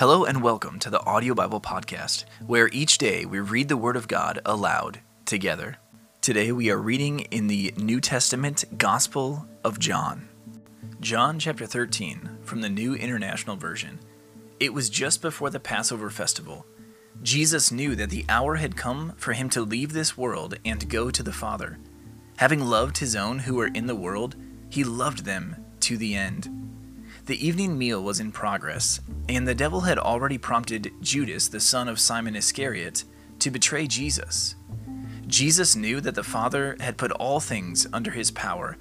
Hello and welcome to the Audio Bible Podcast, where each day we read the Word of God aloud together. Today we are reading in the New Testament Gospel of John. John chapter 13 from the New International Version. It was just before the Passover festival. Jesus knew that the hour had come for him to leave this world and go to the Father. Having loved his own who were in the world, he loved them to the end. The evening meal was in progress, and the devil had already prompted Judas, the son of Simon Iscariot, to betray Jesus. Jesus knew that the Father had put all things under his power,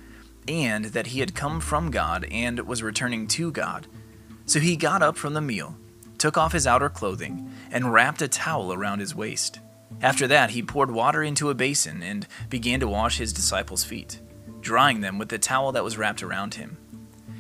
and that he had come from God and was returning to God. So he got up from the meal, took off his outer clothing, and wrapped a towel around his waist. After that, he poured water into a basin and began to wash his disciples' feet, drying them with the towel that was wrapped around him.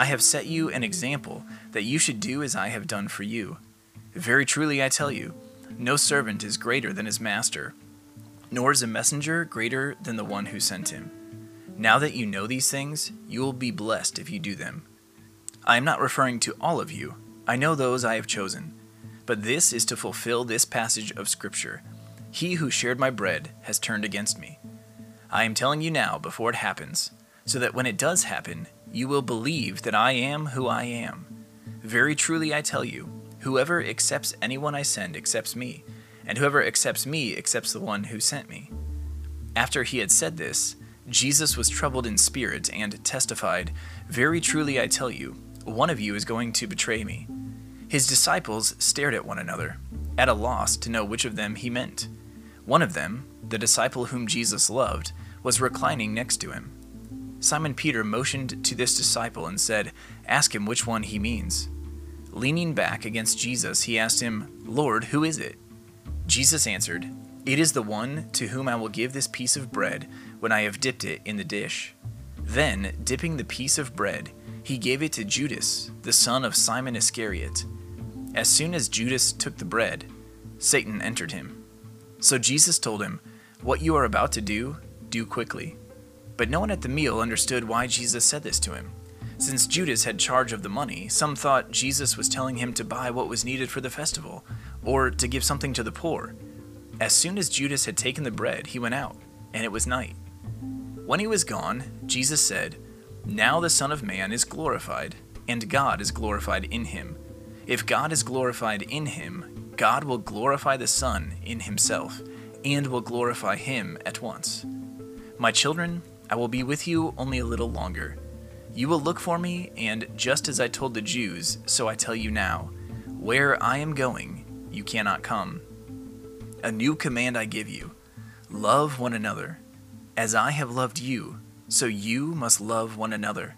I have set you an example that you should do as I have done for you. Very truly I tell you, no servant is greater than his master, nor is a messenger greater than the one who sent him. Now that you know these things, you will be blessed if you do them. I am not referring to all of you, I know those I have chosen. But this is to fulfill this passage of Scripture He who shared my bread has turned against me. I am telling you now before it happens, so that when it does happen, you will believe that I am who I am. Very truly I tell you, whoever accepts anyone I send accepts me, and whoever accepts me accepts the one who sent me. After he had said this, Jesus was troubled in spirit and testified, Very truly I tell you, one of you is going to betray me. His disciples stared at one another, at a loss to know which of them he meant. One of them, the disciple whom Jesus loved, was reclining next to him. Simon Peter motioned to this disciple and said, Ask him which one he means. Leaning back against Jesus, he asked him, Lord, who is it? Jesus answered, It is the one to whom I will give this piece of bread when I have dipped it in the dish. Then, dipping the piece of bread, he gave it to Judas, the son of Simon Iscariot. As soon as Judas took the bread, Satan entered him. So Jesus told him, What you are about to do, do quickly. But no one at the meal understood why Jesus said this to him. Since Judas had charge of the money, some thought Jesus was telling him to buy what was needed for the festival, or to give something to the poor. As soon as Judas had taken the bread, he went out, and it was night. When he was gone, Jesus said, Now the Son of Man is glorified, and God is glorified in him. If God is glorified in him, God will glorify the Son in himself, and will glorify him at once. My children, I will be with you only a little longer. You will look for me, and just as I told the Jews, so I tell you now where I am going, you cannot come. A new command I give you love one another. As I have loved you, so you must love one another.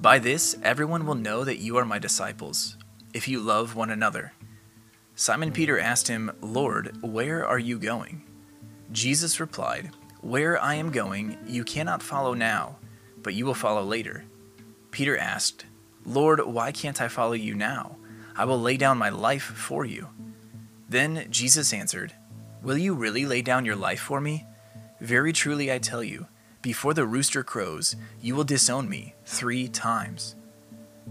By this, everyone will know that you are my disciples, if you love one another. Simon Peter asked him, Lord, where are you going? Jesus replied, Where I am going, you cannot follow now, but you will follow later. Peter asked, Lord, why can't I follow you now? I will lay down my life for you. Then Jesus answered, Will you really lay down your life for me? Very truly I tell you, before the rooster crows, you will disown me three times.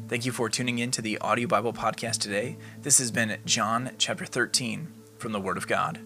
Thank you for tuning in to the Audio Bible Podcast today. This has been John chapter 13 from the Word of God.